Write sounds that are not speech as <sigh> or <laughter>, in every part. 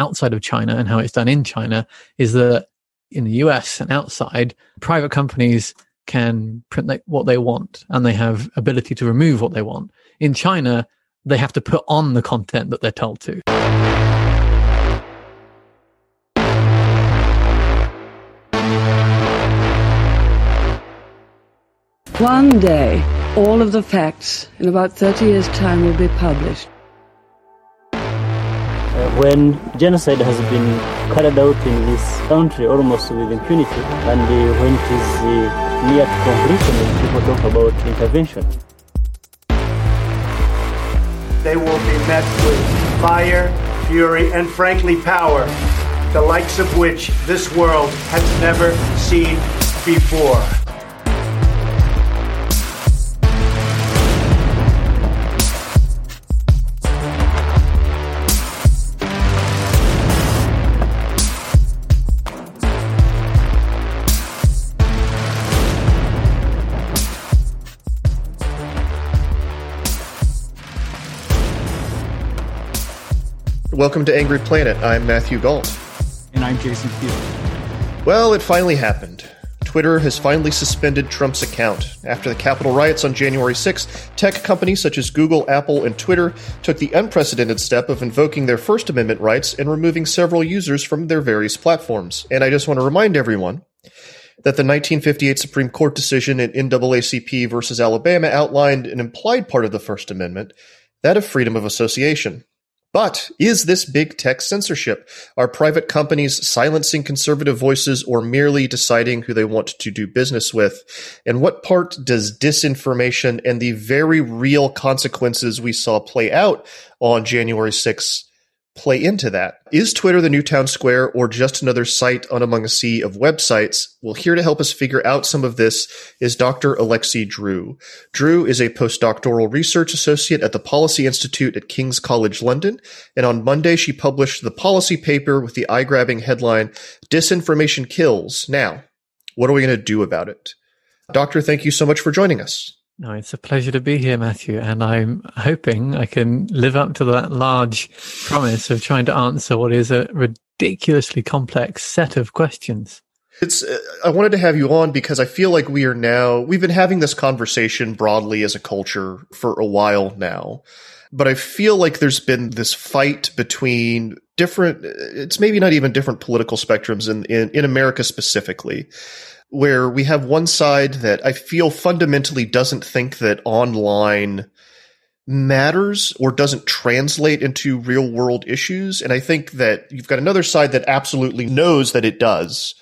outside of China and how it's done in China is that in the US and outside, private companies can print what they want and they have ability to remove what they want. In China, they have to put on the content that they're told to. One day, all of the facts in about 30 years' time will be published. When genocide has been carried out in this country almost with impunity, and when it is near to completion, people talk about intervention. They will be met with fire, fury, and frankly, power, the likes of which this world has never seen before. Welcome to Angry Planet. I'm Matthew Gault. And I'm Jason Field. Well, it finally happened. Twitter has finally suspended Trump's account. After the Capitol riots on January 6th, tech companies such as Google, Apple, and Twitter took the unprecedented step of invoking their First Amendment rights and removing several users from their various platforms. And I just want to remind everyone that the 1958 Supreme Court decision in NAACP versus Alabama outlined an implied part of the First Amendment, that of freedom of association. But is this big tech censorship? Are private companies silencing conservative voices or merely deciding who they want to do business with? And what part does disinformation and the very real consequences we saw play out on January 6th play into that. Is Twitter the new town square or just another site on among a sea of websites? Well, here to help us figure out some of this is Dr. Alexi Drew. Drew is a postdoctoral research associate at the Policy Institute at King's College London, and on Monday she published the policy paper with the eye-grabbing headline, Disinformation Kills. Now, what are we going to do about it? Doctor, thank you so much for joining us. No, it's a pleasure to be here, Matthew. And I'm hoping I can live up to that large promise of trying to answer what is a ridiculously complex set of questions. It's, uh, I wanted to have you on because I feel like we are now, we've been having this conversation broadly as a culture for a while now. But I feel like there's been this fight between different, it's maybe not even different political spectrums in, in, in America specifically where we have one side that I feel fundamentally doesn't think that online matters or doesn't translate into real world issues. And I think that you've got another side that absolutely knows that it does.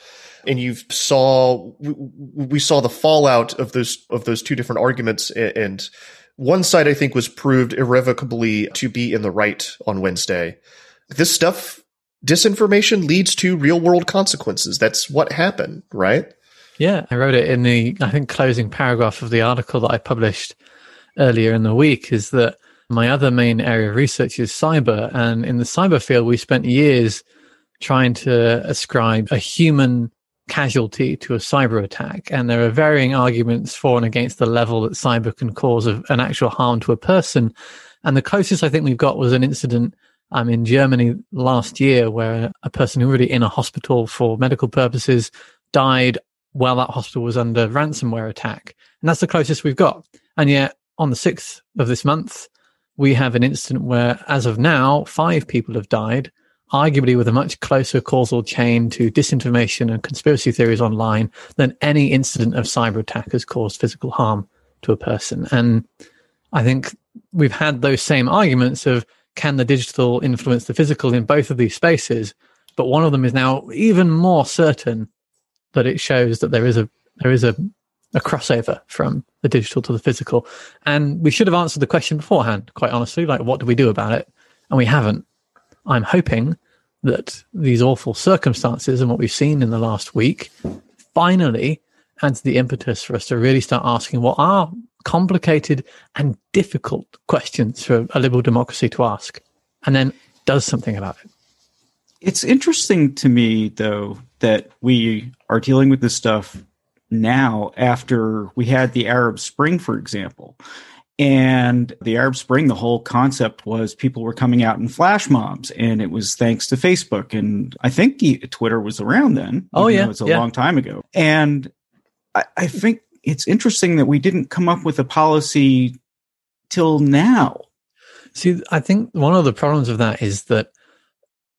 And you saw, we saw the fallout of those, of those two different arguments. And one side I think was proved irrevocably to be in the right on Wednesday. This stuff, disinformation leads to real world consequences. That's what happened, right? Yeah, I wrote it in the, I think, closing paragraph of the article that I published earlier in the week is that my other main area of research is cyber. And in the cyber field, we spent years trying to ascribe a human casualty to a cyber attack. And there are varying arguments for and against the level that cyber can cause of an actual harm to a person. And the closest I think we've got was an incident um, in Germany last year where a person who was really in a hospital for medical purposes died while that hospital was under ransomware attack. And that's the closest we've got. And yet on the 6th of this month, we have an incident where, as of now, five people have died arguably with a much closer causal chain to disinformation and conspiracy theories online than any incident of cyber attack has caused physical harm to a person. And I think we've had those same arguments of can the digital influence the physical in both of these spaces? But one of them is now even more certain that it shows that there is a there is a, a crossover from the digital to the physical. And we should have answered the question beforehand, quite honestly, like what do we do about it? And we haven't. I'm hoping that these awful circumstances and what we've seen in the last week finally adds the impetus for us to really start asking what are complicated and difficult questions for a liberal democracy to ask and then does something about it. It's interesting to me, though, that we are dealing with this stuff now after we had the Arab Spring, for example. And the Arab Spring, the whole concept was people were coming out in flash mobs, and it was thanks to Facebook. And I think Twitter was around then. Oh, yeah. It was a yeah. long time ago. And I, I think it's interesting that we didn't come up with a policy till now. See, I think one of the problems of that is that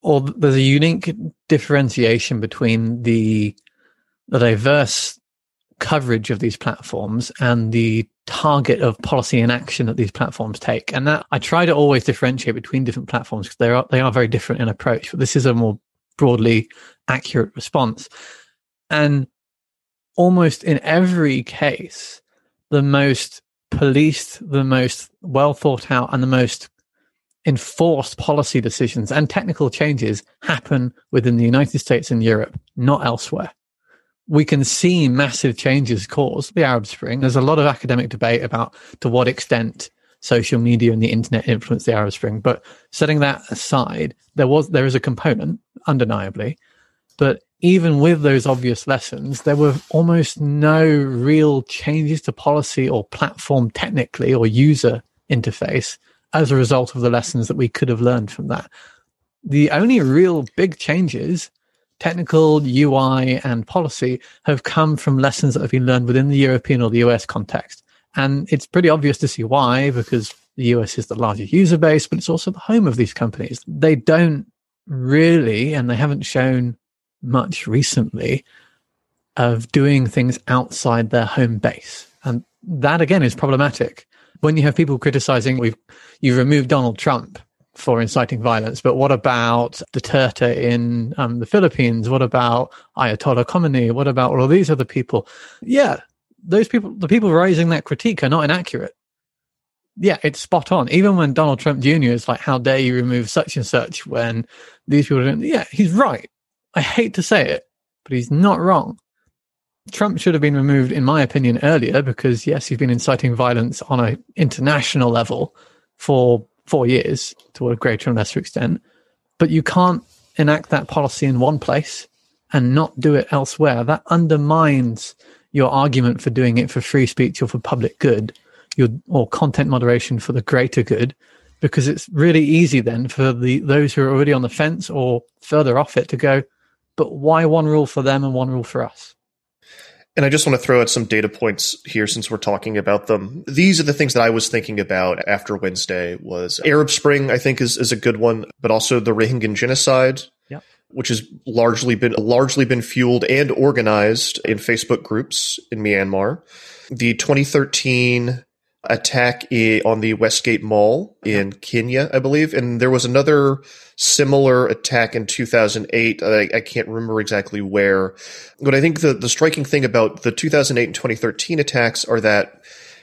or there's a unique differentiation between the the diverse coverage of these platforms and the target of policy and action that these platforms take. And that I try to always differentiate between different platforms because they are they are very different in approach. But this is a more broadly accurate response. And almost in every case, the most policed, the most well thought out, and the most enforced policy decisions and technical changes happen within the United States and Europe, not elsewhere. We can see massive changes caused the Arab Spring. There's a lot of academic debate about to what extent social media and the internet influenced the Arab Spring. But setting that aside, there was there is a component, undeniably. But even with those obvious lessons, there were almost no real changes to policy or platform technically or user interface as a result of the lessons that we could have learned from that. The only real big changes, technical, UI, and policy, have come from lessons that have been learned within the European or the US context. And it's pretty obvious to see why, because the US is the largest user base, but it's also the home of these companies. They don't really, and they haven't shown much recently, of doing things outside their home base. And that again is problematic when you have people criticizing we've you removed Donald Trump for inciting violence, but what about Duterte in um, the Philippines? What about Ayatollah Khomeini? What about all these other people? Yeah, those people, the people raising that critique are not inaccurate. Yeah, it's spot on. Even when Donald Trump Jr. is like, "How dare you remove such and such?" When these people, are yeah, he's right. I hate to say it, but he's not wrong. Trump should have been removed, in my opinion, earlier because yes, he's been inciting violence on an international level for four years to a greater and lesser extent. But you can't enact that policy in one place and not do it elsewhere. That undermines your argument for doing it for free speech or for public good, your, or content moderation for the greater good, because it's really easy then for the those who are already on the fence or further off it to go, but why one rule for them and one rule for us? And I just want to throw out some data points here since we're talking about them. These are the things that I was thinking about after Wednesday was Arab Spring, I think is, is a good one, but also the Rohingya genocide, yep. which has largely been largely been fueled and organized in Facebook groups in Myanmar. The 2013 attack on the Westgate Mall in Kenya, I believe. And there was another similar attack in 2008. I, I, can't remember exactly where. But I think the, the striking thing about the 2008 and 2013 attacks are that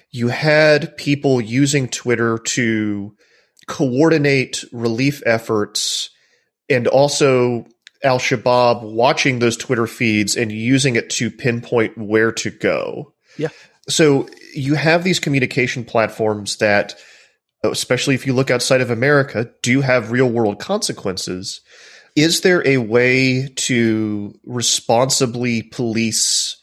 you had people using Twitter to coordinate relief efforts and also Al Shabaab watching those Twitter feeds and using it to pinpoint where to go. Yeah. So you have these communication platforms that, especially if you look outside of America, do have real world consequences. Is there a way to responsibly police,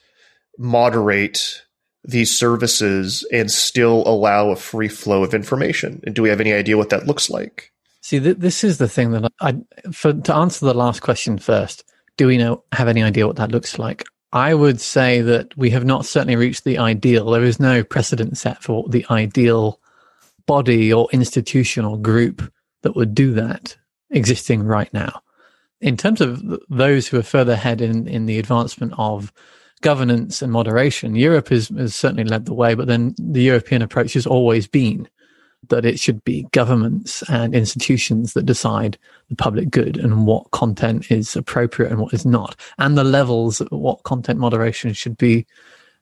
moderate these services and still allow a free flow of information? And do we have any idea what that looks like? See, th- this is the thing that I, for to answer the last question first. Do we know have any idea what that looks like? I would say that we have not certainly reached the ideal. There is no precedent set for the ideal body or institution or group that would do that existing right now. in terms of those who are further ahead in, in the advancement of governance and moderation, Europe has, has certainly led the way, but then the European approach has always been that it should be governments and institutions that decide the public good and what content is appropriate and what is not, and the levels at what content moderation should be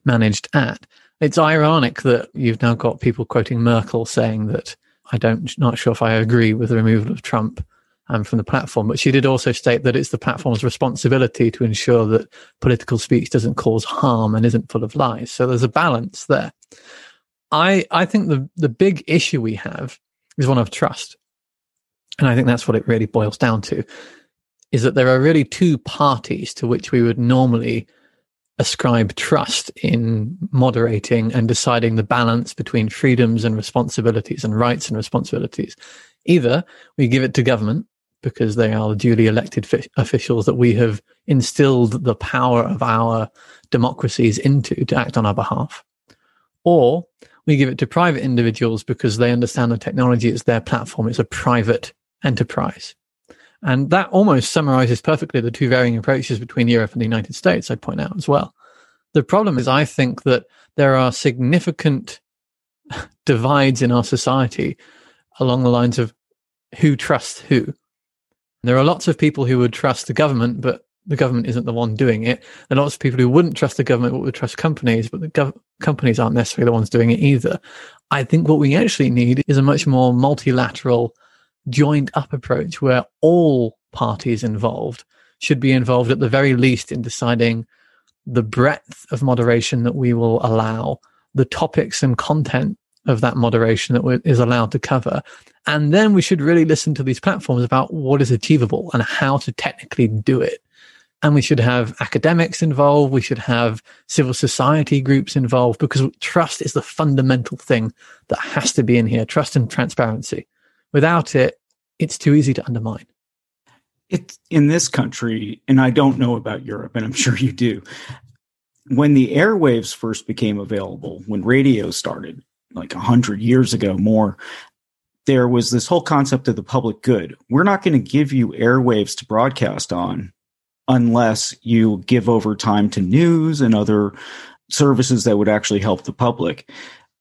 managed at. It's ironic that you've now got people quoting Merkel saying that I don't not sure if I agree with the removal of Trump um, from the platform, but she did also state that it's the platform's responsibility to ensure that political speech doesn't cause harm and isn't full of lies. So there's a balance there. I I think the the big issue we have is one of trust, and I think that's what it really boils down to. Is that there are really two parties to which we would normally ascribe trust in moderating and deciding the balance between freedoms and responsibilities and rights and responsibilities. Either we give it to government because they are the duly elected fi- officials that we have instilled the power of our democracies into to act on our behalf, or we give it to private individuals because they understand the technology, it's their platform, it's a private enterprise. And that almost summarizes perfectly the two varying approaches between Europe and the United States, I'd point out as well. The problem is, I think that there are significant <laughs> divides in our society along the lines of who trusts who. There are lots of people who would trust the government, but the government isn't the one doing it. There are lots of people who wouldn't trust the government, but would trust companies, but the gov- companies aren't necessarily the ones doing it either. I think what we actually need is a much more multilateral joined up approach where all parties involved should be involved at the very least in deciding the breadth of moderation that we will allow, the topics and content of that moderation that is allowed to cover. And then we should really listen to these platforms about what is achievable and how to technically do it. And we should have academics involved. We should have civil society groups involved because trust is the fundamental thing that has to be in here. Trust and transparency. Without it, it's too easy to undermine. It's in this country, and I don't know about Europe, and I'm sure you do. When the airwaves first became available, when radio started, like a hundred years ago more, there was this whole concept of the public good. We're not going to give you airwaves to broadcast on unless you give over time to news and other services that would actually help the public.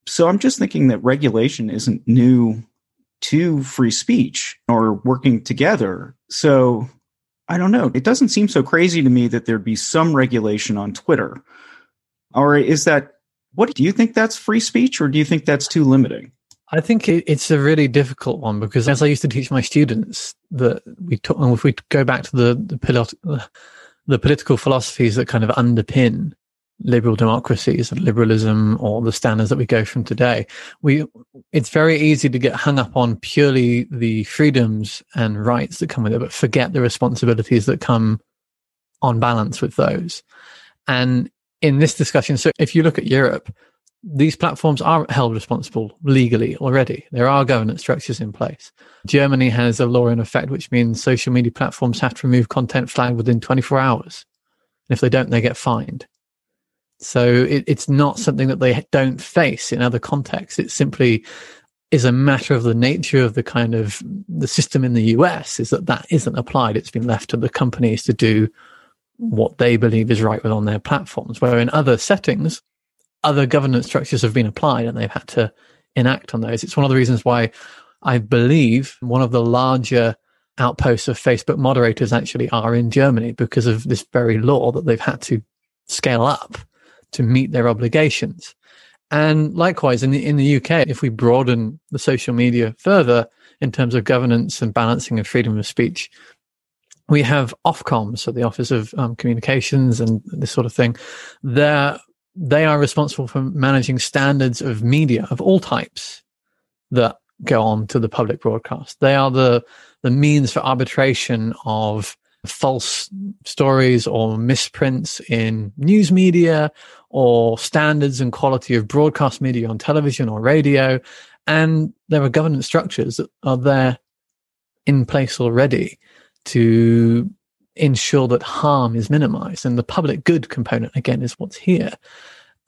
So I'm just thinking that regulation isn't new to free speech or working together. So I don't know. It doesn't seem so crazy to me that there'd be some regulation on Twitter. Or is that what do you think that's free speech or do you think that's too limiting? I think it's a really difficult one because as I used to teach my students that we talk, if we go back to the, the, the political philosophies that kind of underpin liberal democracies, and liberalism, or the standards that we go from today, we it's very easy to get hung up on purely the freedoms and rights that come with it, but forget the responsibilities that come on balance with those. And in this discussion, so if you look at Europe, these platforms are held responsible legally already. There are governance structures in place. Germany has a law in effect, which means social media platforms have to remove content flagged within 24 hours. And if they don't, they get fined. So it, it's not something that they don't face in other contexts. It simply is a matter of the nature of the kind of the system in the US is that that isn't applied. It's been left to the companies to do what they believe is right on their platforms. Where in other settings, other governance structures have been applied and they've had to enact on those. It's one of the reasons why I believe one of the larger outposts of Facebook moderators actually are in Germany because of this very law that they've had to scale up to meet their obligations. And likewise, in the, in the UK, if we broaden the social media further in terms of governance and balancing of freedom of speech, we have Ofcom, so the Office of um, Communications and this sort of thing. They're, they are responsible for managing standards of media of all types that go on to the public broadcast. They are the, the means for arbitration of false stories or misprints in news media or standards and quality of broadcast media on television or radio. And there are governance structures that are there in place already to ensure that harm is minimized. And the public good component, again, is what's here.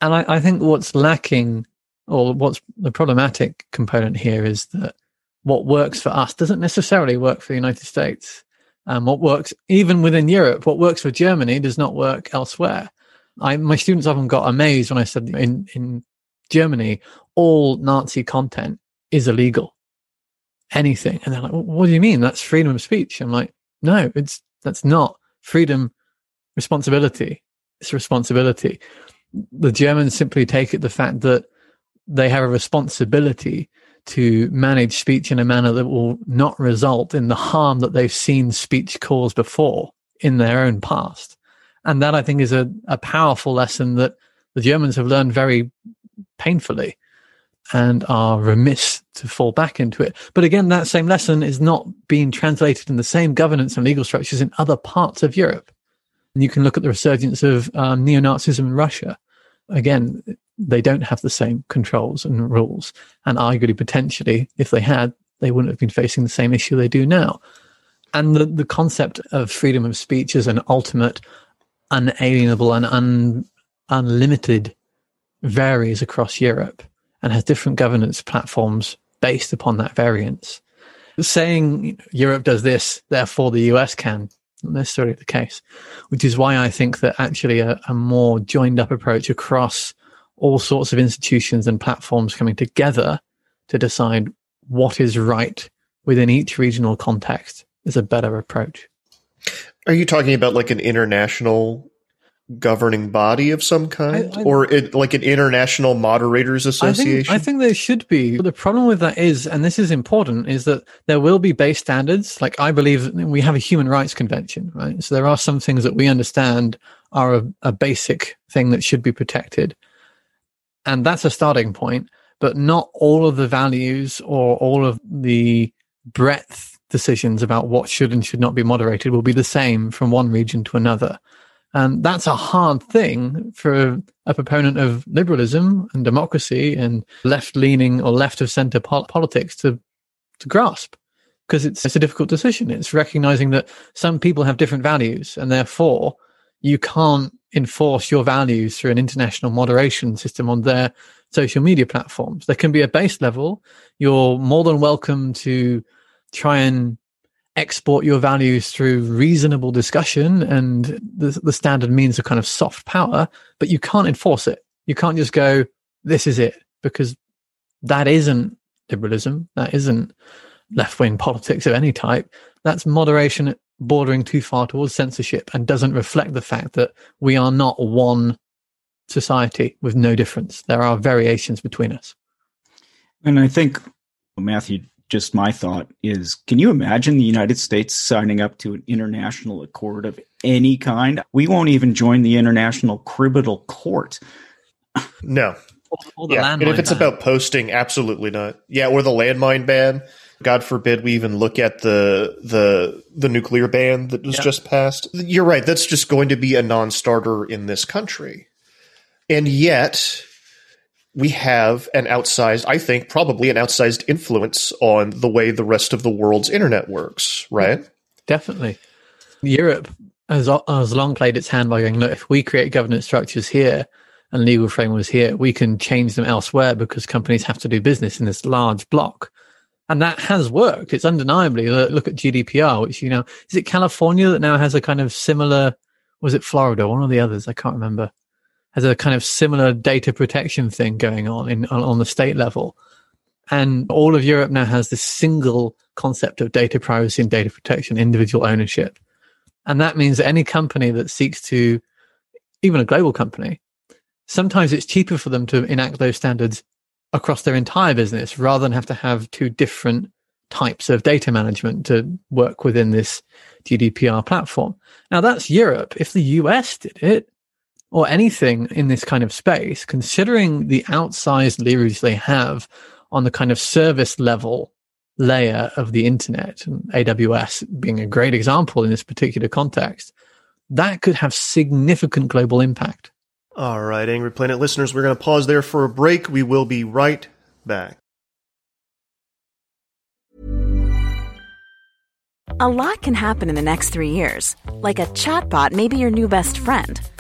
And I, I think what's lacking or what's the problematic component here is that what works for us doesn't necessarily work for the United States. And what works even within Europe, what works for Germany does not work elsewhere. I, my students often got amazed when I said in, in Germany, all Nazi content is illegal. Anything. And they're like, well, what do you mean? That's freedom of speech. I'm like, no, it's, that's not freedom, responsibility. It's responsibility. The Germans simply take it the fact that they have a responsibility to manage speech in a manner that will not result in the harm that they've seen speech cause before in their own past. And that I think is a, a powerful lesson that the Germans have learned very painfully and are remiss to fall back into it. But again, that same lesson is not being translated in the same governance and legal structures in other parts of Europe. And you can look at the resurgence of um, neo-Nazism in Russia. Again, they don't have the same controls and rules. And arguably, potentially, if they had, they wouldn't have been facing the same issue they do now. And the, the concept of freedom of speech as an ultimate, unalienable, and un, unlimited varies across Europe and has different governance platforms based upon that variance. Saying Europe does this, therefore the US can, not necessarily the case, which is why I think that actually a, a more joined up approach across all sorts of institutions and platforms coming together to decide what is right within each regional context is a better approach. Are you talking about like an international governing body of some kind, I, I, or it, like an international moderators association? I think, I think there should be. But the problem with that is, and this is important, is that there will be base standards. Like I believe we have a human rights convention, right? So there are some things that we understand are a, a basic thing that should be protected. And that's a starting point, but not all of the values or all of the breadth decisions about what should and should not be moderated will be the same from one region to another. And that's a hard thing for a proponent of liberalism and democracy and left leaning or left of center po- politics to, to grasp because it's, it's a difficult decision. It's recognizing that some people have different values and therefore you can't enforce your values through an international moderation system on their social media platforms. There can be a base level. You're more than welcome to try and export your values through reasonable discussion and the, the standard means of kind of soft power, but you can't enforce it. You can't just go, this is it, because that isn't liberalism. That isn't left wing politics of any type. That's moderation bordering too far towards censorship and doesn't reflect the fact that we are not one society with no difference. There are variations between us. And I think, Matthew, just my thought is can you imagine the United States signing up to an international accord of any kind? We won't even join the International Criminal Court. No. yeah. And if it's ban. about posting, absolutely not. Yeah, or the landmine ban. God forbid we even look at the the the nuclear ban that was just passed. You're right. That's just going to be a non-starter in this country, and yet we have an outsized, I think, probably an outsized influence on the way the rest of the world's internet works. Right? Definitely. Europe has has long played its hand by going, look, if we create governance structures here and legal frameworks here, we can change them elsewhere because companies have to do business in this large block. And that has worked. It's undeniably. Look at GDPR, which, you know, is it California that now has a kind of similar, was it Florida? One of the others, I can't remember, has a kind of similar data protection thing going on in, on, on the state level. And all of Europe now has this single concept of data privacy and data protection, individual ownership. And that means that any company that seeks to, even a global company, sometimes it's cheaper for them to enact those standards across their entire business rather than have to have two different types of data management to work within this GDPR platform. Now that's Europe. If the US did it, or anything in this kind of space, considering the outsized leverage they have on the kind of service level layer of the internet, and AWS being a great example in this particular context, that could have significant global impact. All right, Angry Planet listeners, we're going to pause there for a break. We will be right back. A lot can happen in the next three years. Like a chatbot may be your new best friend.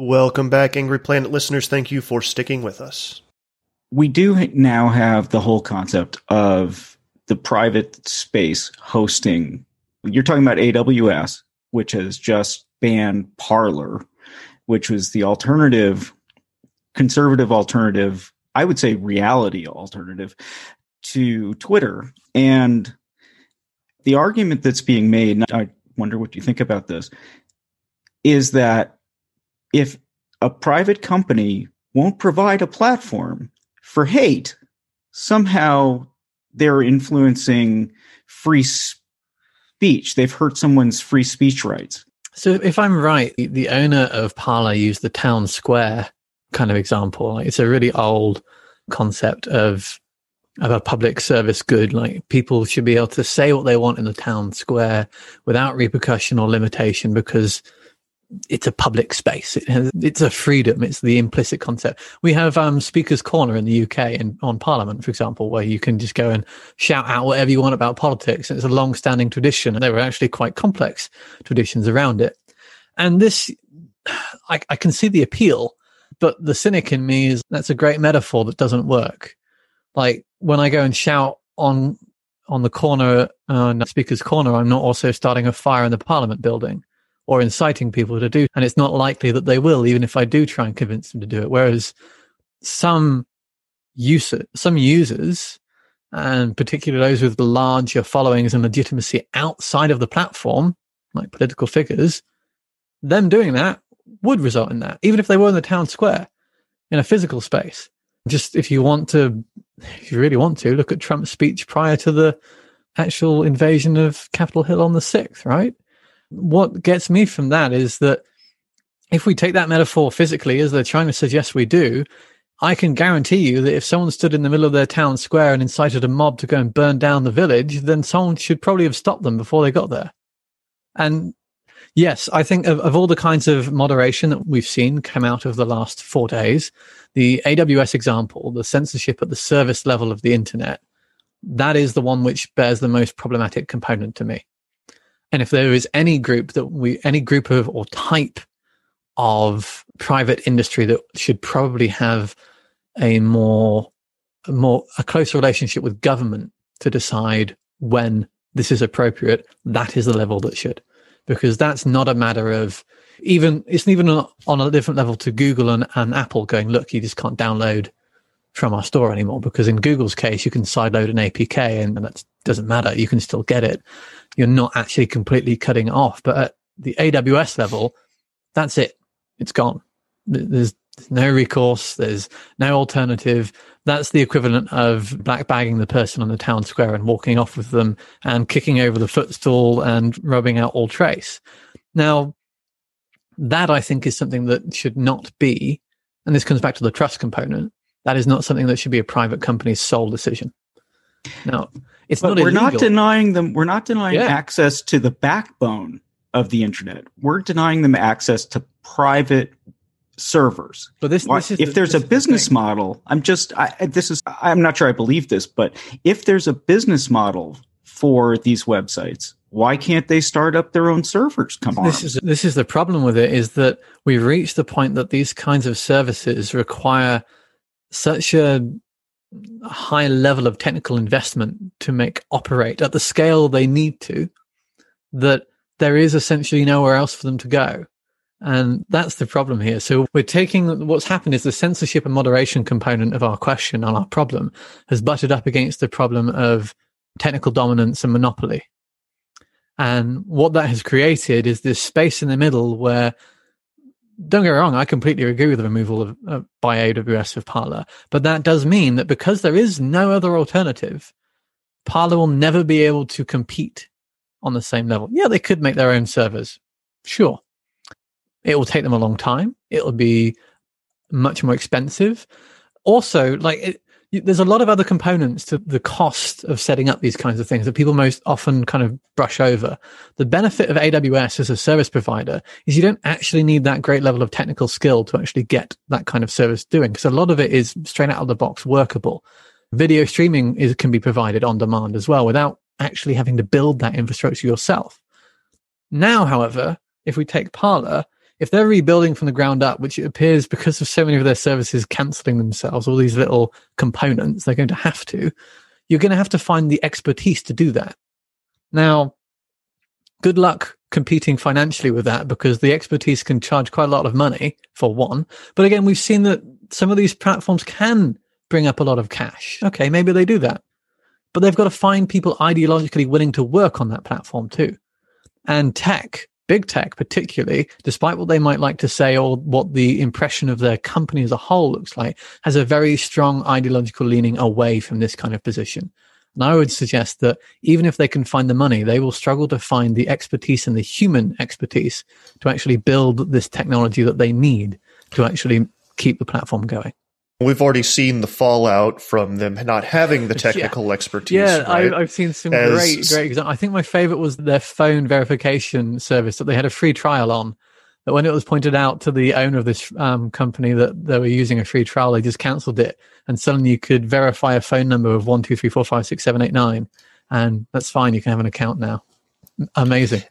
Welcome back, Angry Planet listeners. Thank you for sticking with us. We do now have the whole concept of the private space hosting. You're talking about AWS, which has just banned Parler, which was the alternative, conservative alternative, I would say reality alternative to Twitter. And the argument that's being made, I wonder what you think about this, is that if a private company won't provide a platform for hate, somehow they're influencing free speech. They've hurt someone's free speech rights. So, if I'm right, the owner of Parler used the town square kind of example. It's a really old concept of of a public service good. Like people should be able to say what they want in the town square without repercussion or limitation because it's a public space. It has, it's a freedom. It's the implicit concept. We have um, Speaker's Corner in the UK and on Parliament, for example, where you can just go and shout out whatever you want about politics. It's a long-standing tradition, and there were actually quite complex traditions around it. And this, I, I can see the appeal, but the cynic in me is that's a great metaphor that doesn't work. Like when I go and shout on on the corner, on uh, Speaker's Corner, I'm not also starting a fire in the Parliament building or inciting people to do. And it's not likely that they will, even if I do try and convince them to do it. Whereas some user, some users, and particularly those with larger followings and legitimacy outside of the platform, like political figures, them doing that would result in that, even if they were in the town square in a physical space. Just if you want to, if you really want to, look at Trump's speech prior to the actual invasion of Capitol Hill on the 6th, right? What gets me from that is that if we take that metaphor physically, as trying to suggest we do, I can guarantee you that if someone stood in the middle of their town square and incited a mob to go and burn down the village, then someone should probably have stopped them before they got there. And yes, I think of, of all the kinds of moderation that we've seen come out of the last four days, the AWS example, the censorship at the service level of the internet, that is the one which bears the most problematic component to me. And if there is any group that we, any group of or type of private industry that should probably have a more, a more, a closer relationship with government to decide when this is appropriate, that is the level that should. Because that's not a matter of even, it's even on a different level to Google and, and Apple going, look, you just can't download from our store anymore. Because in Google's case, you can sideload an APK and that doesn't matter. You can still get it you're not actually completely cutting it off. But at the AWS level, that's it. It's gone. There's no recourse. There's no alternative. That's the equivalent of black bagging the person on the town square and walking off with them and kicking over the footstool and rubbing out all trace. Now, that I think is something that should not be, and this comes back to the trust component. That is not something that should be a private company's sole decision. Now, it's but not we're illegal. not denying them. We're not denying Yeah. access to the backbone of the internet. We're denying them access to private servers. But this, Why- this is if the- there's this a business model, I'm just I- this is I'm not sure I believe this, but if there's a business model for these websites, why can't they start up their own servers? Come on. This is this is the problem with it is that we've reached the point that these kinds of services require such a high level of technical investment to make operate at the scale they need to that there is essentially nowhere else for them to go. And that's the problem here. So we're taking what's happened is the censorship and moderation component of our question on our problem has butted up against the problem of technical dominance and monopoly. And what that has created is this space in the middle where, don't get me wrong, I completely agree with the removal of uh, by AWS of Parler, but that does mean that because there is no other alternative, Parler will never be able to compete on the same level. Yeah, they could make their own servers, sure. It will take them a long time. It will be much more expensive. Also, like it, there's a lot of other components to the cost of setting up these kinds of things that people most often kind of brush over. The benefit of AWS as a service provider is you don't actually need that great level of technical skill to actually get that kind of service doing because a lot of it is straight out of the box workable. Video streaming is, can be provided on demand as well without actually having to build that infrastructure yourself. Now, however, if we take Parler, if they're rebuilding from the ground up, which it appears because of so many of their services canceling themselves, all these little components, they're going to have to, you're going to have to find the expertise to do that. Now, good luck competing financially with that because the expertise can charge quite a lot of money for one. But again, we've seen that some of these platforms can bring up a lot of cash. Okay, maybe they do that. But they've got to find people ideologically willing to work on that platform too. And tech big tech particularly, despite what they might like to say or what the impression of their company as a whole looks like, has a very strong ideological leaning away from this kind of position. And I would suggest that even if they can find the money, they will struggle to find the expertise and the human expertise to actually build this technology that they need to actually keep the platform going. We've already seen the fallout from them not having the <laughs> technical yeah. expertise. Yeah, right? I, have seen some As, great, great examples. I think my favorite was their phone verification service that they had a free trial on. That when it was pointed out to the owner of this um, company that they were using a free trial, they just cancelled it, and suddenly you could verify a phone number of one two three four five six seven eight nine, and that's fine. You can have an account now. Amazing.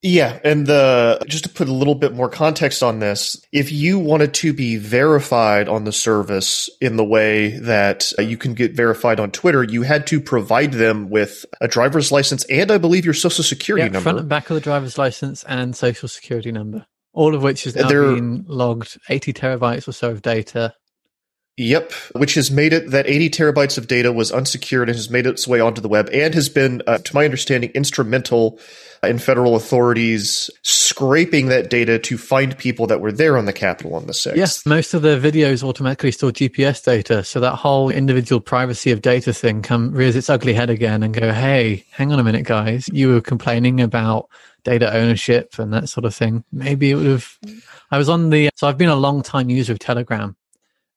Yeah, and the just to put a little bit more context on this, if you wanted to be verified on the service in the way that uh, you can get verified on Twitter, you had to provide them with a driver's license and I believe your social security yeah, number. Front and back of the driver's license and social security number. All of which has now They're, been logged 80 terabytes or so of data. Yep, which has made it that 80 terabytes of data was unsecured and has made its way onto the web and has been, uh, to my understanding, instrumental in federal authorities scraping that data to find people that were there on the Capitol on the 6th. Yes, most of the videos automatically store GPS data. So that whole individual privacy of data thing come rears its ugly head again and go, hey, hang on a minute, guys. You were complaining about data ownership and that sort of thing. Maybe it would have. I was on the. So I've been a long time user of Telegram.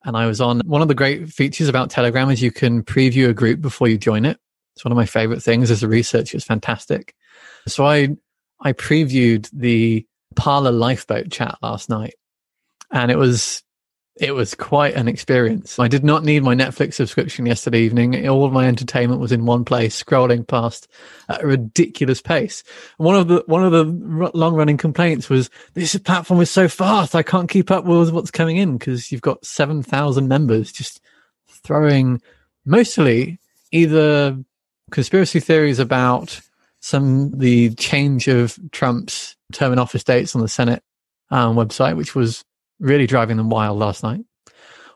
And I was on one of the great features about Telegram is you can preview a group before you join it. It's one of my favorite things as a researcher. It's fantastic. So I I previewed the Parler Lifeboat chat last night, and it was it was quite an experience. I did not need my Netflix subscription yesterday evening. All of my entertainment was in one place, scrolling past at a ridiculous pace. one of the one of the long running complaints was this platform is so fast, I can't keep up with what's coming in because you've got seven thousand members just throwing mostly either conspiracy theories about some the change of Trump's term in office dates on the Senate um, website, which was really driving them wild last night.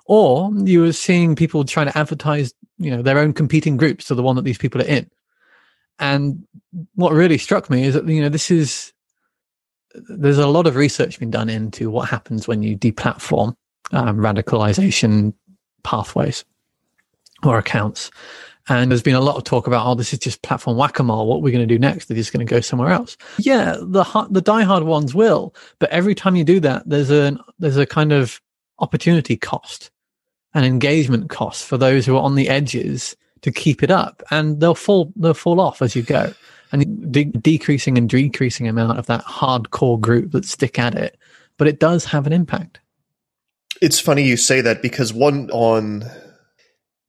Or you were seeing people trying to advertise, you know, their own competing groups to the one that these people are in. And what really struck me is that, you know, this is, there's a lot of research being done into what happens when you deplatform um, radicalization pathways or accounts. And there's been a lot of talk about, oh, this is just platform whack-a-mole. What are we going to do next? They're just going to go somewhere else. Yeah, the the diehard ones will, but every time you do that, there's a there's a kind of opportunity cost, an engagement cost for those who are on the edges to keep it up, and they'll fall they'll fall off as you go, and de- decreasing and decreasing amount of that hardcore group that stick at it, but it does have an impact. It's funny you say that because one on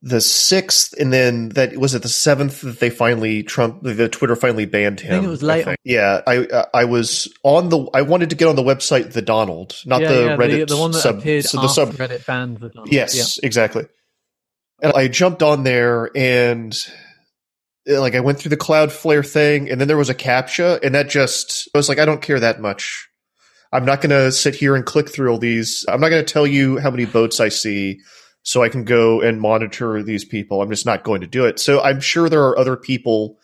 the sixth, and then that was it the seventh that they finally Trump the Twitter finally banned him. I think it was late. I yeah, I uh, I was on the I wanted to get on the website the Donald, not yeah, the yeah, Reddit the, the one that sub, appeared so the sub Reddit banned the Donald. Yes, yeah. exactly. And I jumped on there and uh, like I went through the Cloudflare thing, and then there was a captcha, and that just I was like, I don't care that much. I'm not going to sit here and click through all these. I'm not going to tell you how many boats I see so I can go and monitor these people. I'm just not going to do it. So I'm sure there are other people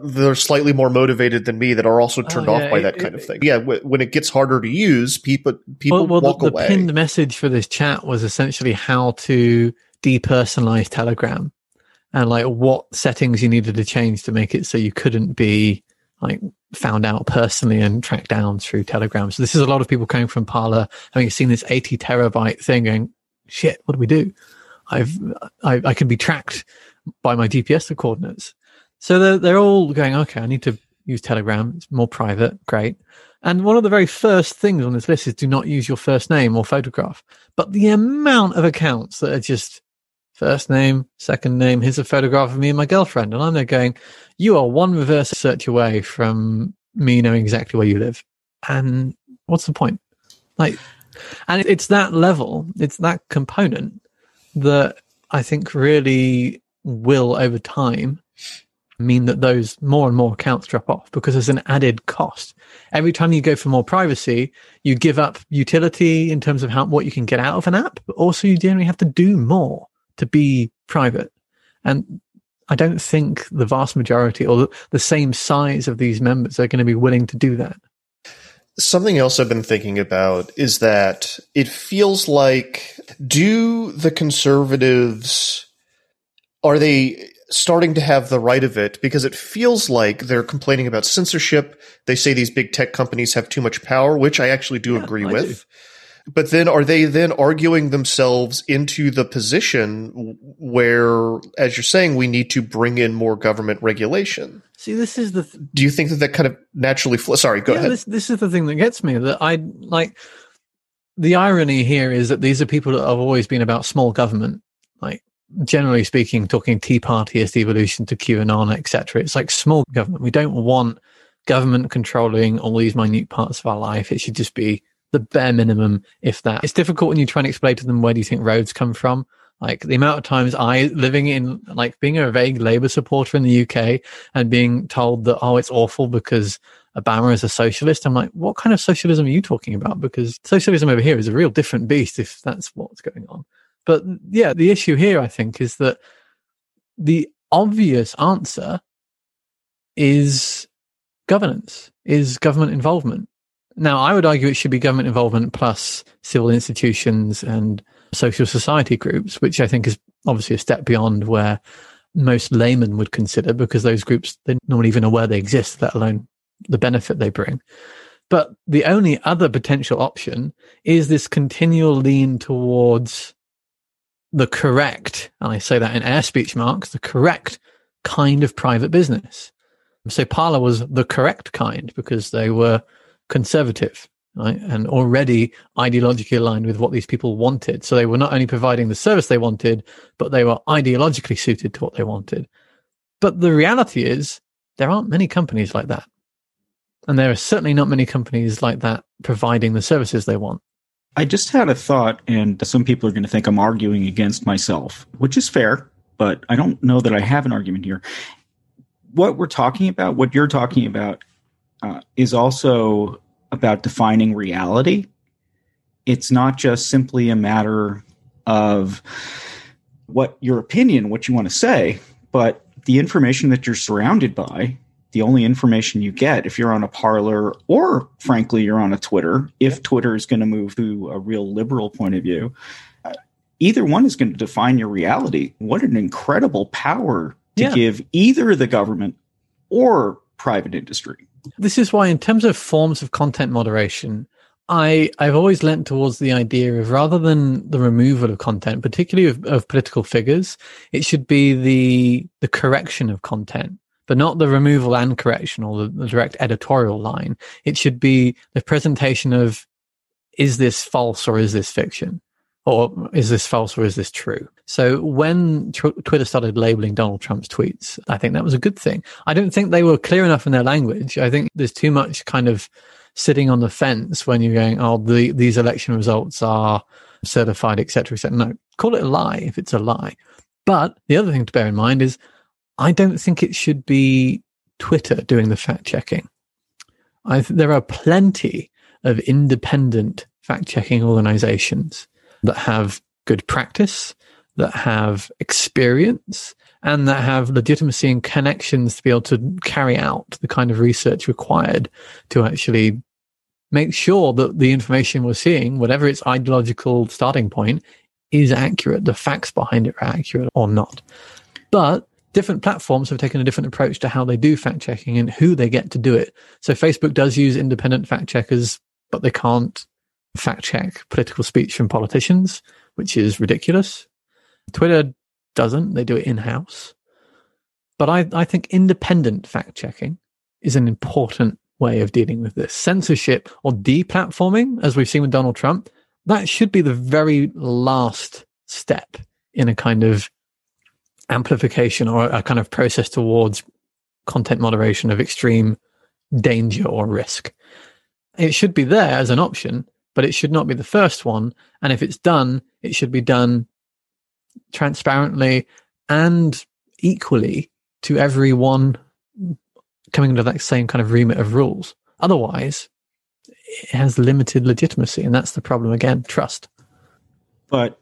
that are slightly more motivated than me that are also oh, turned Oh, off by it- that kind it- of thing. Yeah, w- when it gets harder to use, people people well, well walk the, the away. pinned message for this chat was essentially how to depersonalize Telegram and like what settings you needed to change to make it so you couldn't be like found out personally and tracked down through Telegram. So this is a lot of people coming from Parler having seen this 80 terabyte thing going, shit, what do we do? I've, I, I can be tracked by my GPS coordinates. So they're, they're all going, okay, I need to use Telegram. It's more private. Great. And one of the very first things on this list is do not use your first name or photograph. But the amount of accounts that are just first name, second name, here's a photograph of me and my girlfriend. And I'm there going, you are one reverse search away from me knowing exactly where you live. And what's the point? Like, and it's that level, it's that component that I think really will over time mean that those more and more accounts drop off because there's an added cost. Every time you go for more privacy, you give up utility in terms of how what you can get out of an app, but also you generally have to do more to be private. And I don't think the vast majority or the, the same size of these members are going to be willing to do that. Something else I've been thinking about is that it feels like do the conservatives are they starting to have the right of it because it feels like they're complaining about censorship. They say these big tech companies have too much power, which I actually do agree I with. But then are they then arguing themselves into the position where, as you're saying, we need to bring in more government regulation? See, this is the th- Do you think that that kind of naturally fl- Sorry, go yeah, ahead. This, this is the thing that gets me that I like. The irony here is that these are people that have always been about small government. Like generally speaking, talking Tea Party as the evolution to QAnon, etc. It's like small government. We don't want government controlling all these minute parts of our life. It should just be the bare minimum, if that. It's difficult when you try and explain to them where do you think roads come from. Like the amount of times I living in like being a vague Labour supporter in the UK and being told that oh it's awful because Obama is a socialist. I'm like, what kind of socialism are you talking about? Because socialism over here is a real different beast if that's what's going on. But yeah, the issue here I think is that the obvious answer is governance, is government involvement. Now, I would argue it should be government involvement plus civil institutions and social society groups, which I think is obviously a step beyond where most laymen would consider because those groups, they're not even aware they exist, let alone the benefit they bring. But the only other potential option is this continual lean towards the correct, and I say that in air speech marks, the correct kind of private business. So Parler was the correct kind because they were conservative, right? And already ideologically aligned with what these people wanted. So they were not only providing the service they wanted, but they were ideologically suited to what they wanted. But the reality is there aren't many companies like that. And there are certainly not many companies like that providing the services they want. I just had a thought, and some people are going to think I'm arguing against myself, which is fair, but I don't know that I have an argument here. What we're talking about, what you're talking about, uh, is also about defining reality. It's not just simply a matter of what your opinion, what you want to say, but the information that you're surrounded by the only information you get if you're on a Parler or frankly you're on a twitter if twitter is going to move to a real liberal point of view either one is going to define your reality what an incredible power to Yeah. give either the government or private industry This is why, in terms of forms of content moderation, I I've always lent towards the idea of rather than the removal of content, particularly of, of political figures, it should be the the correction of content, but not the removal and correction or the, the direct editorial line. It should be the presentation of is this false or is this fiction? Or is this false or is this true? So when tw- Twitter started labeling Donald Trump's tweets, I think that was a good thing. I don't think they were clear enough in their language. I think there's too much kind of sitting on the fence when you're going, oh, the, these election results are certified, et cetera, et cetera. No, call it a lie if it's a lie. But the other thing to bear in mind is I don't think it should be Twitter doing the fact checking. I th- there are plenty of independent fact checking organizations that have good practice, that have experience, and that have legitimacy and connections to be able to carry out the kind of research required to actually make sure that the information we're seeing, whatever its ideological starting point, is accurate. The facts behind it are accurate or not. But different platforms have taken a different approach to how they do fact checking and who they get to do it. So Facebook does use independent fact checkers, but they can't fact check political speech from politicians, which is ridiculous. Twitter doesn't, they do it in house. But I, I think independent fact checking is an important way of dealing with this. Censorship or deplatforming, as we've seen with Donald Trump, that should be the very last step in a kind of amplification or a kind of process towards content moderation of extreme danger or risk. It should be there as an option, but it should not be the first one. And if it's done, it should be done transparently and equally to everyone coming under that same kind of remit of rules. Otherwise, it has limited legitimacy. And that's the problem again trust. But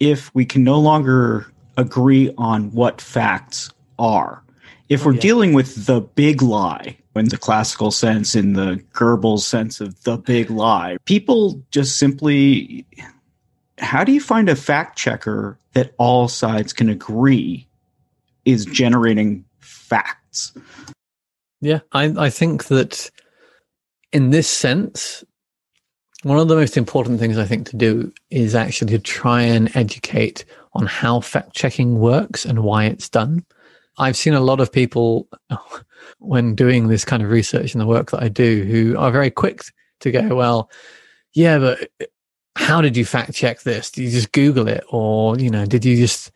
if we can no longer agree on what facts are, if we're oh, yeah. dealing with the big lie in the classical sense, in the Goebbels sense of the big lie, people just simply. How do you find a fact checker that all sides can agree is generating facts? Yeah, I, I think that in this sense, one of the most important things I think to do is actually to try and educate on how fact checking works and why it's done. I've seen a lot of people <laughs> when doing this kind of research and the work that I do who are very quick to go, well, yeah, but how did you fact check this? Did you just Google it? Or, you know, did you just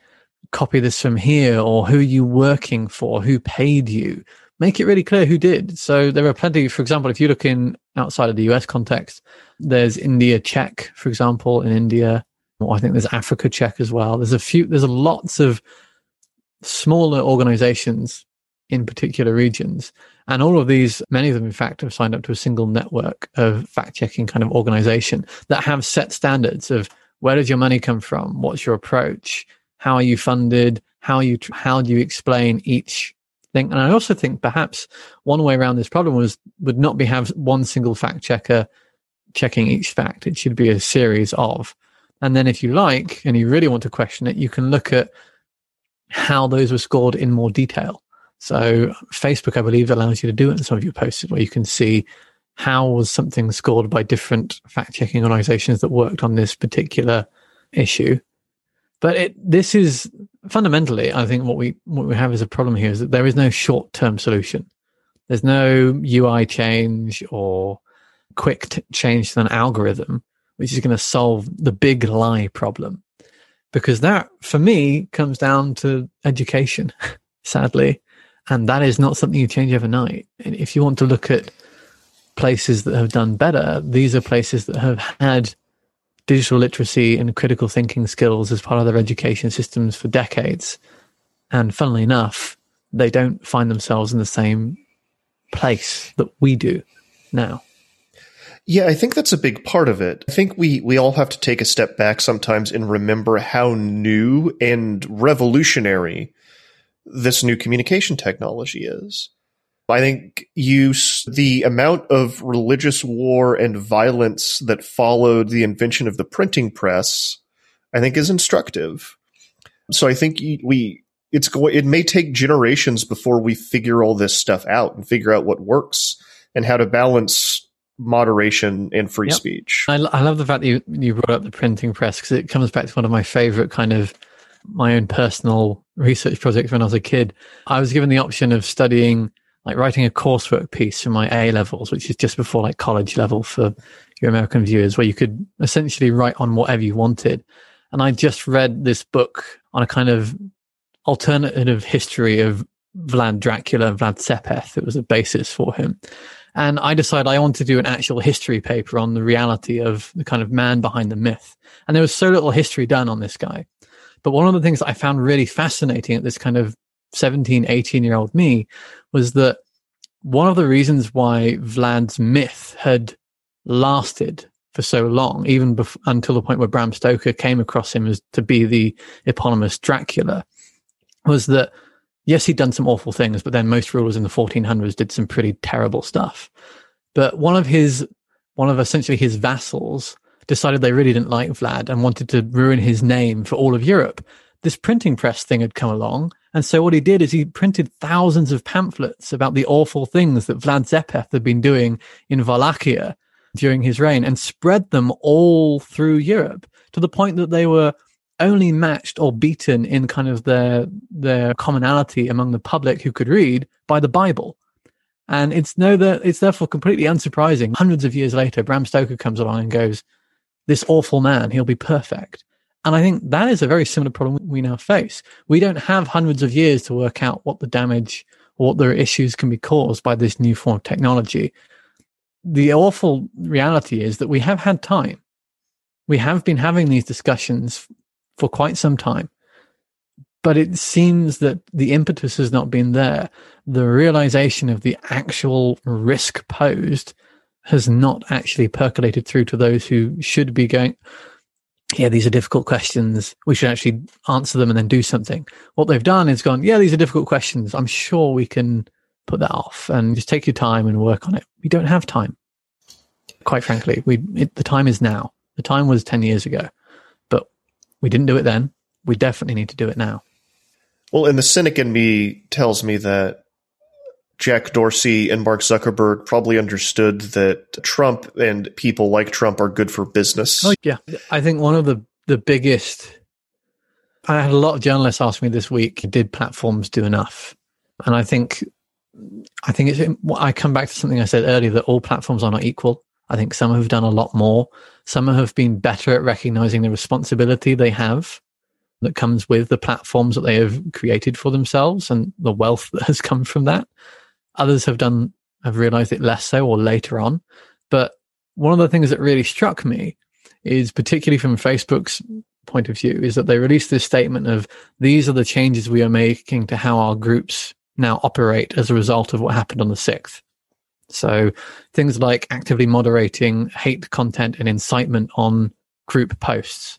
copy this from here? Or who are you working for? Who paid you? make it really clear who did. So there are plenty, for example, if you look in outside of the US context, there's India Check, for example, in India. Or I think there's Africa Check as well. There's a few, there's lots of smaller organizations in particular regions. And all of these, many of them, in fact, have signed up to a single network of fact checking kind of organization that have set standards of where does your money come from? What's your approach? How are you funded? How you, how do you explain each thing. And I also think perhaps one way around this problem was would not be have one single fact checker checking each fact. It should be a series of. And then if you like, and you really want to question it, you can look at how those were scored in more detail. So Facebook, I believe, allows you to do it in some of your posts where you can see how was something scored by different fact checking organizations that worked on this particular issue. But it, this is fundamentally, I think what we what we have as a problem here is that there is no short term solution. There's no UI change or quick t- change to an algorithm which is going to solve the big lie problem, because that for me comes down to education, <laughs> sadly, and that is not something you change overnight. And if you want to look at places that have done better, these are places that have had digital literacy and critical thinking skills as part of their education systems for decades. And funnily enough, they don't find themselves in the same place that we do now. Yeah, I think that's a big part of it. I think we, we all have to take a step back sometimes and remember how new and revolutionary this new communication technology is. I think use the amount of religious war and violence that followed the invention of the printing press, I think is instructive. So I think we it's going it may take generations before we figure all this stuff out and figure out what works and how to balance moderation and free yep. speech. I, I love the fact that you, you brought up the printing press because it comes back to one of my favorite kind of my own personal research projects when I was a kid. I was given the option of studying like writing a coursework piece for my A levels, which is just before like college level for your American viewers, where you could essentially write on whatever you wanted. And I just read this book on a kind of alternative history of Vlad Dracula and Vlad Tepes. It was a basis for him. And I decided I wanted to do an actual history paper on the reality of the kind of man behind the myth. And there was so little history done on this guy. But one of the things I found really fascinating at this kind of 17, 18 year old me was that one of the reasons why Vlad's myth had lasted for so long, even bef- until the point where Bram Stoker came across him as to be the eponymous Dracula, was that yes, he'd done some awful things, but then most rulers in the 1400s did some pretty terrible stuff. But one of his, one of essentially his vassals decided they really didn't like Vlad and wanted to ruin his name for all of Europe. This printing press thing had come along. And so what he did is he printed thousands of pamphlets about the awful things that Vlad Tepes had been doing in Wallachia during his reign and spread them all through Europe to the point that they were only matched or beaten in kind of their their commonality among the public who could read by the Bible. And it's no that it's therefore completely unsurprising. Hundreds of years later, Bram Stoker comes along and goes, This awful man, he'll be perfect. And I think that is a very similar problem we now face. We don't have hundreds of years to work out what the damage or what the issues can be caused by this new form of technology. The awful reality is that we have had time. We have been having these discussions for quite some time. But it seems that the impetus has not been there. The realization of the actual risk posed has not actually percolated through to those who should be going, yeah, these are difficult questions. We should actually answer them and then do something. What they've done is gone, yeah, these are difficult questions. I'm sure we can put that off and just take your time and work on it. We don't have time. Quite frankly, we, it, the time is now. The time was 10 years ago. We didn't do it then. We definitely need to do it now. Well, and the cynic in me tells me that Jack Dorsey and Mark Zuckerberg probably understood that Trump and people like Trump are good for business. Oh, yeah. I think one of the, the biggest, I had a lot of journalists ask me this week, did platforms do enough? And I think, I think it's, I come back to something I said earlier that all platforms are not equal. I think some have done a lot more. Some have been better at recognizing the responsibility they have that comes with the platforms that they have created for themselves and the wealth <laughs> that has come from that. Others have done, have realized it less so or later on. But one of the things that really struck me is particularly from Facebook's point of view is that they released this statement of these are the changes we are making to how our groups now operate as a result of what happened on the 6th. So things like actively moderating hate content and incitement on group posts.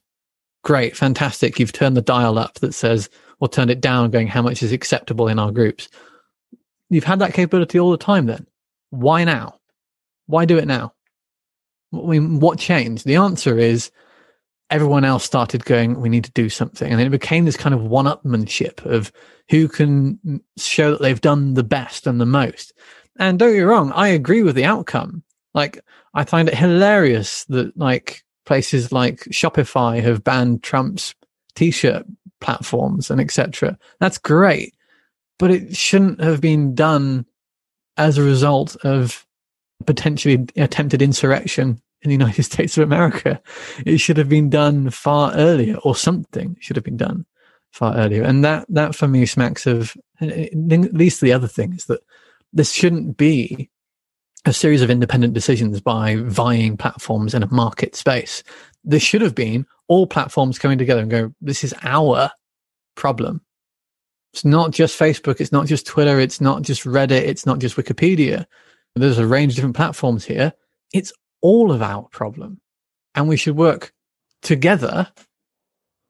Great, fantastic. You've turned the dial up that says, or turned it down going, how much is acceptable in our groups? You've had that capability all the time then. Why now? Why do it now? I mean, what changed? The answer is everyone else started going, we need to do something. And it became this kind of one upmanship of who can show that they've done the best and the most. And don't get me wrong, I agree with the outcome. Like, I find it hilarious that like places like Shopify have banned Trump's t-shirt platforms and etc. That's great, but it shouldn't have been done as a result of potentially attempted insurrection in the <laughs> United States of America. It should have been done far earlier, or something should have been done far earlier. And that that for me smacks of eh, eh, at least the other thing is that this shouldn't be a series of independent decisions by vying platforms in a market space. This should have been all platforms coming together and go, this is our problem. It's not just Facebook. It's not just Twitter. It's not just Reddit. It's not just Wikipedia. There's a range of different platforms here. It's all of our problem. And we should work together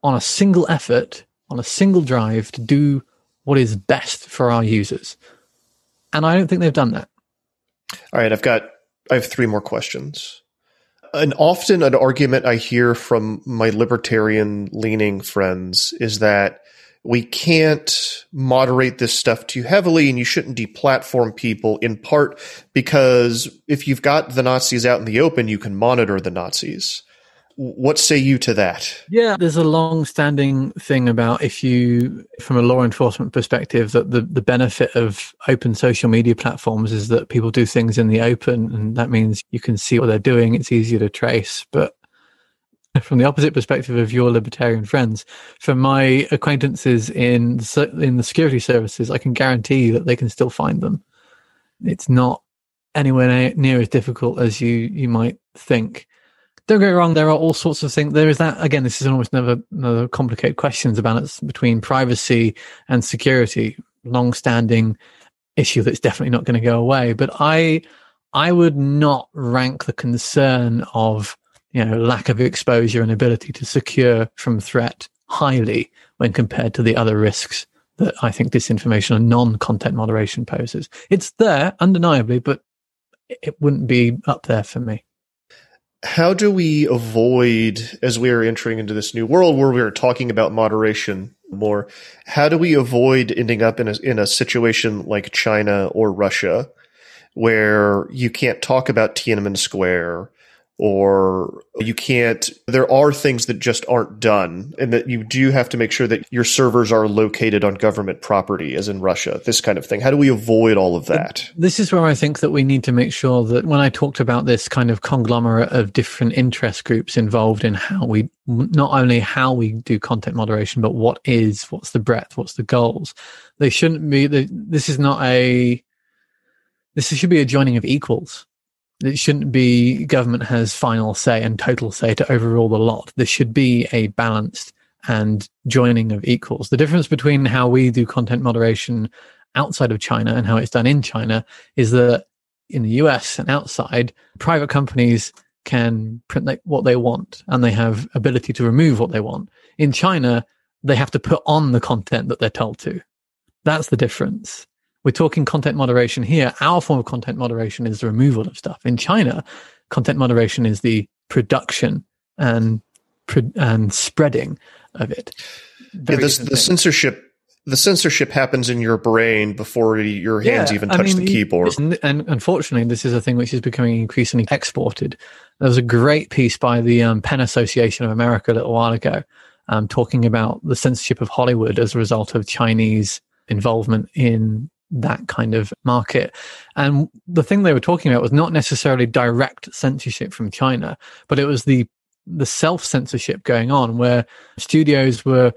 on a single effort, on a single drive to do what is best for our users. And I don't think they've done that. All right, I've got I have three more questions. And often an argument I hear from my libertarian leaning friends is that we can't moderate this stuff too heavily and you shouldn't deplatform people in part because if you've got the Nazis out in the open, you can monitor the Nazis. What say you to that? Yeah, there's a long standing thing about if you, from a law enforcement perspective, that the, the benefit of open social media platforms is that people do things in the open and that means you can see what they're doing. It's easier to trace. But from the opposite perspective of your libertarian friends, from my acquaintances in, in the security services, I can guarantee that they can still find them. It's not anywhere near as difficult as you, you might think don't get me wrong, there are all sorts of things. There is that, again, this is almost another, another complicated questions about it between privacy and security, long standing issue that's definitely not going to go away. But I, I would not rank the concern of you know lack of exposure and ability to secure from threat highly when compared to the other risks that I think disinformation and non-content moderation poses. It's there undeniably, but it wouldn't be up there for me. How do we avoid, as we are entering into this new world where we are talking about moderation more, how do we avoid ending up in a, in a situation like China or Russia where you can't talk about Tiananmen Square or you can't there are things that just aren't done and that you do have to make sure that your servers are located on government property as in Russia this kind of thing. How do we avoid all of that? This is where I think that we need to make sure that when I talked about this kind of conglomerate of different interest groups involved in how we not only how we do content moderation but what is what's the breadth what's the goals they shouldn't be this is not a this should be a joining of equals it shouldn't be government has final say and total say to overrule the lot. There should be a balanced and joining of equals. The difference between how we do content moderation outside of China and how it's done in China is that in the US and outside, private companies can print what they want and they have ability to remove what they want. In China, they have to put on the content that they're told to. That's the difference we're talking content moderation here. Our form of content moderation is the removal of stuff. In China, content moderation is the production and and spreading of it. Yeah, this, the censorship the censorship happens in your brain before your hands yeah, even touch I mean, the keyboard. And unfortunately, this is a thing which is becoming increasingly exported. There was a great piece by the um, Pen Association of America a little while ago, um, talking about the censorship of Hollywood as a result of Chinese involvement in that kind of market. And the thing they were talking about was not necessarily direct censorship from China, but it was the the self censorship going on where studios were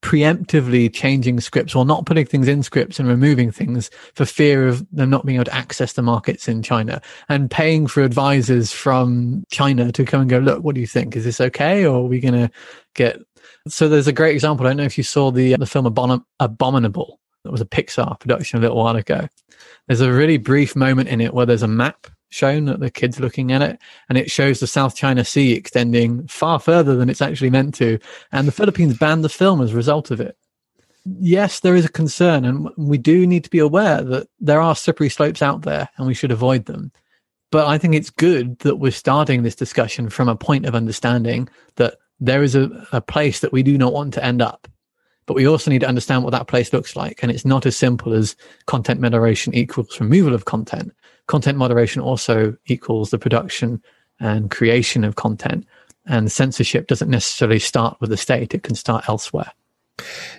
preemptively changing scripts or not putting things in scripts and removing things for fear of them not being able to access the markets in China and paying for advisors from China to come and go, look, what do you think? Is this okay? Or are we going to get. So there's a great example. I don't know if you saw the, the film Abom- Abominable that was a Pixar production a little while ago. There's a really brief moment in it where there's a map shown that the kid's looking at it and it shows the South China Sea extending far further than it's actually meant to. And the Philippines banned the film as a result of it. Yes, there is a concern and we do need to be aware that there are slippery slopes out there and we should avoid them. But I think it's good that we're starting this discussion from a point of understanding that there is a, a place that we do not want to end up but we also need to understand what that place looks like. And it's not as simple as content moderation equals removal of content. Content moderation also equals the production and creation of content. And censorship doesn't necessarily start with the state, it can start elsewhere.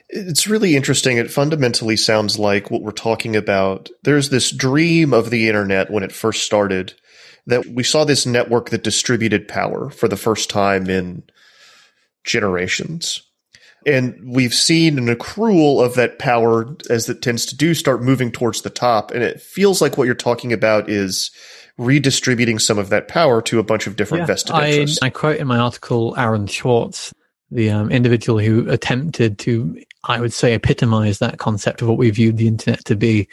It's really interesting. It fundamentally sounds like what we're talking about. There's this dream of the internet when it first started that we saw this network that distributed power for the first time in generations. And we've seen an accrual of that power, as it tends to do, start moving towards the top. And it feels like what you're talking about is redistributing some of that power to a bunch of different yeah, vested I, interests. I quote in my article Aaron Swartz, the um, individual who attempted to, I would say, epitomize that concept of what we viewed the internet to be,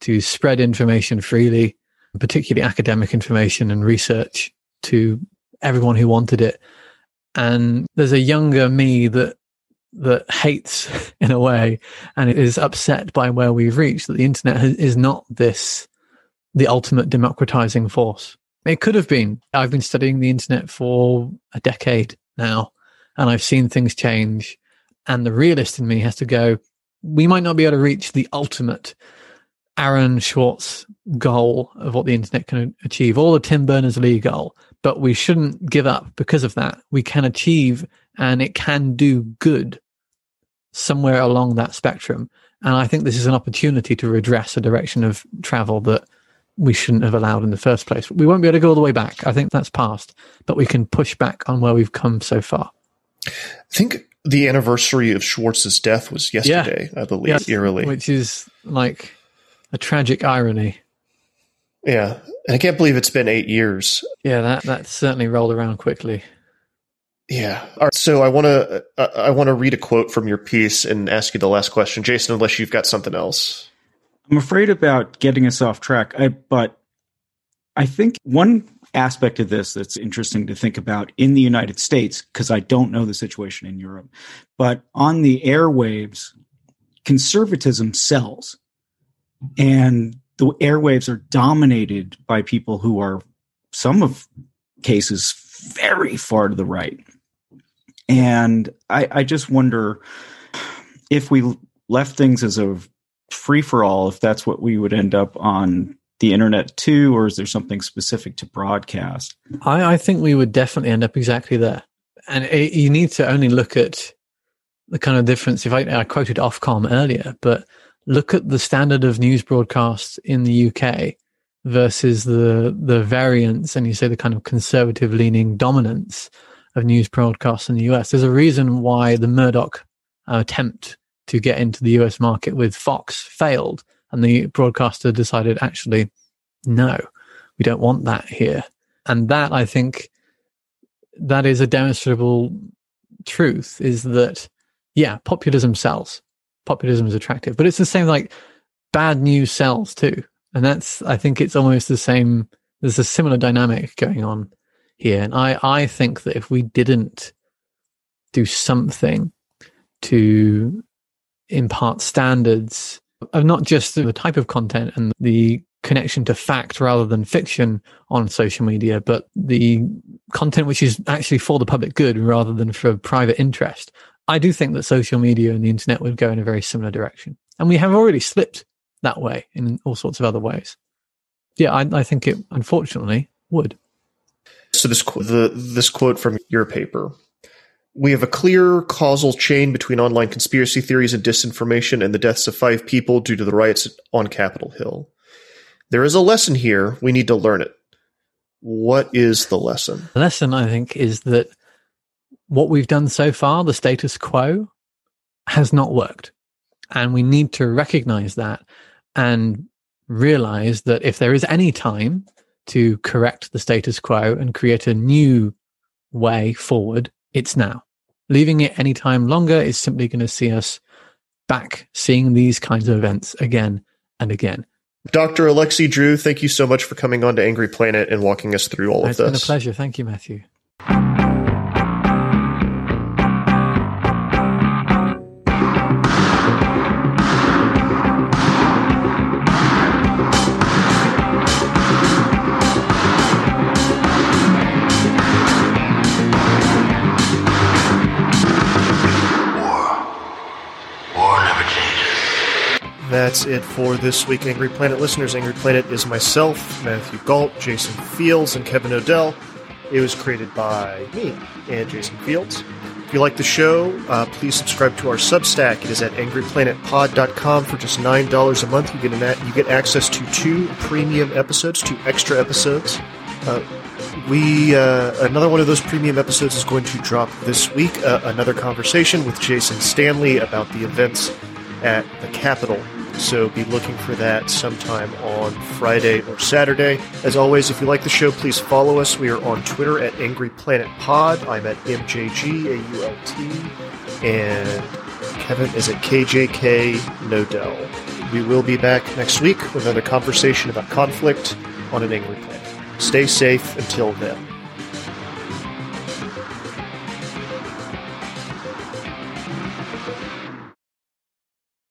to spread information freely, particularly academic information and research to everyone who wanted it. And there's a younger me that that hates <laughs> in a way and is upset by where we've reached that the internet has, is not this the ultimate democratizing force. It could have been. I've been studying the internet for a decade now and i've seen things change and the realist in me has to go we might not be able to reach the ultimate aaron swartz goal of what the internet can achieve or the tim berners-lee goal but we shouldn't give up because of that we can achieve and it can do good somewhere along that spectrum. And I think this is an opportunity to redress a direction of travel that we shouldn't have allowed in the first place. We won't be able to go all the way back. I think that's past, but we can push back on where we've come so far. I think the anniversary of Swartz's death was yesterday, yeah. I believe, yes, eerily. Which is like a tragic irony. Yeah. And I can't believe it's been eight years. Yeah, that, that certainly rolled around quickly. Yeah. All right. So I want to uh, I want to read a quote from your piece and ask you the last question, Jason. Unless you've got something else. I'm afraid about getting us off track. I, but I think one aspect of this that's interesting to think about in the United States, because I don't know the situation in Europe, but on the airwaves, conservatism sells. And the airwaves are dominated by people who are, some of cases, very far to the right. And I, I just wonder if we left things as a free for all, if that's what we would end up on the internet too, or is there something specific to broadcast? I, I think we would definitely end up exactly there. And it, you need to only look at the kind of difference. If I, I quoted Ofcom earlier, but look at the standard of news broadcasts in the UK versus the the variance, and you say the kind of conservative leaning dominance of news broadcasts in the US. There's a reason why the Murdoch uh, attempt to get into the US market with Fox failed, and the broadcaster decided, actually, no, we don't want that here. And that, I think, that is a demonstrable truth is that, yeah, populism sells. Populism is attractive, but it's the same like bad news sells too. And that's, I think it's almost the same. There's a similar dynamic going on here. And I, I think that if we didn't do something to impart standards of not just the type of content and the connection to fact rather than fiction on social media, but the content which is actually for the public good rather than for private interest. I do think that social media and the internet would go in a very similar direction. And we have already slipped that way in all sorts of other ways. Yeah, I, I think it unfortunately would. So this the this quote from your paper we have a clear causal chain between online conspiracy theories and disinformation and the deaths of five people due to the riots on Capitol Hill. There is a lesson here. We need to learn it. What is the lesson? The lesson, I think, is that what we've done so far, the status quo, has not worked. And we need to recognize that and realize that if there is any time to correct the status quo and create a new way forward, it's now. Leaving it any time longer is simply going to see us back seeing these kinds of events again and again. Dr. Alexi Drew, thank you so much for coming on to Angry Planet and walking us through all it's of this. It's been a pleasure. Thank you, Matthew. That's it for this week, Angry Planet listeners. Angry Planet is myself, Matthew Gault, Jason Fields, and Kevin Knodell. It was created by me and Jason Fields. If you like the show, uh, please subscribe to our Substack. It is at angryplanetpod.com for just nine dollars a month. You get an, you get access to two premium episodes, two extra episodes. Uh, we uh, another one of those premium episodes is going to drop this week. Uh, another conversation with Jason Stanley about the events at the Capitol so be looking for that sometime on Friday or Saturday. As always, if you like the show, please follow us. We are on Twitter at Angry Planet Pod. I'm at MJGAULT. And Kevin is at KJK Nodell. We will be back next week with another conversation about conflict on an Angry Planet. Stay safe until then.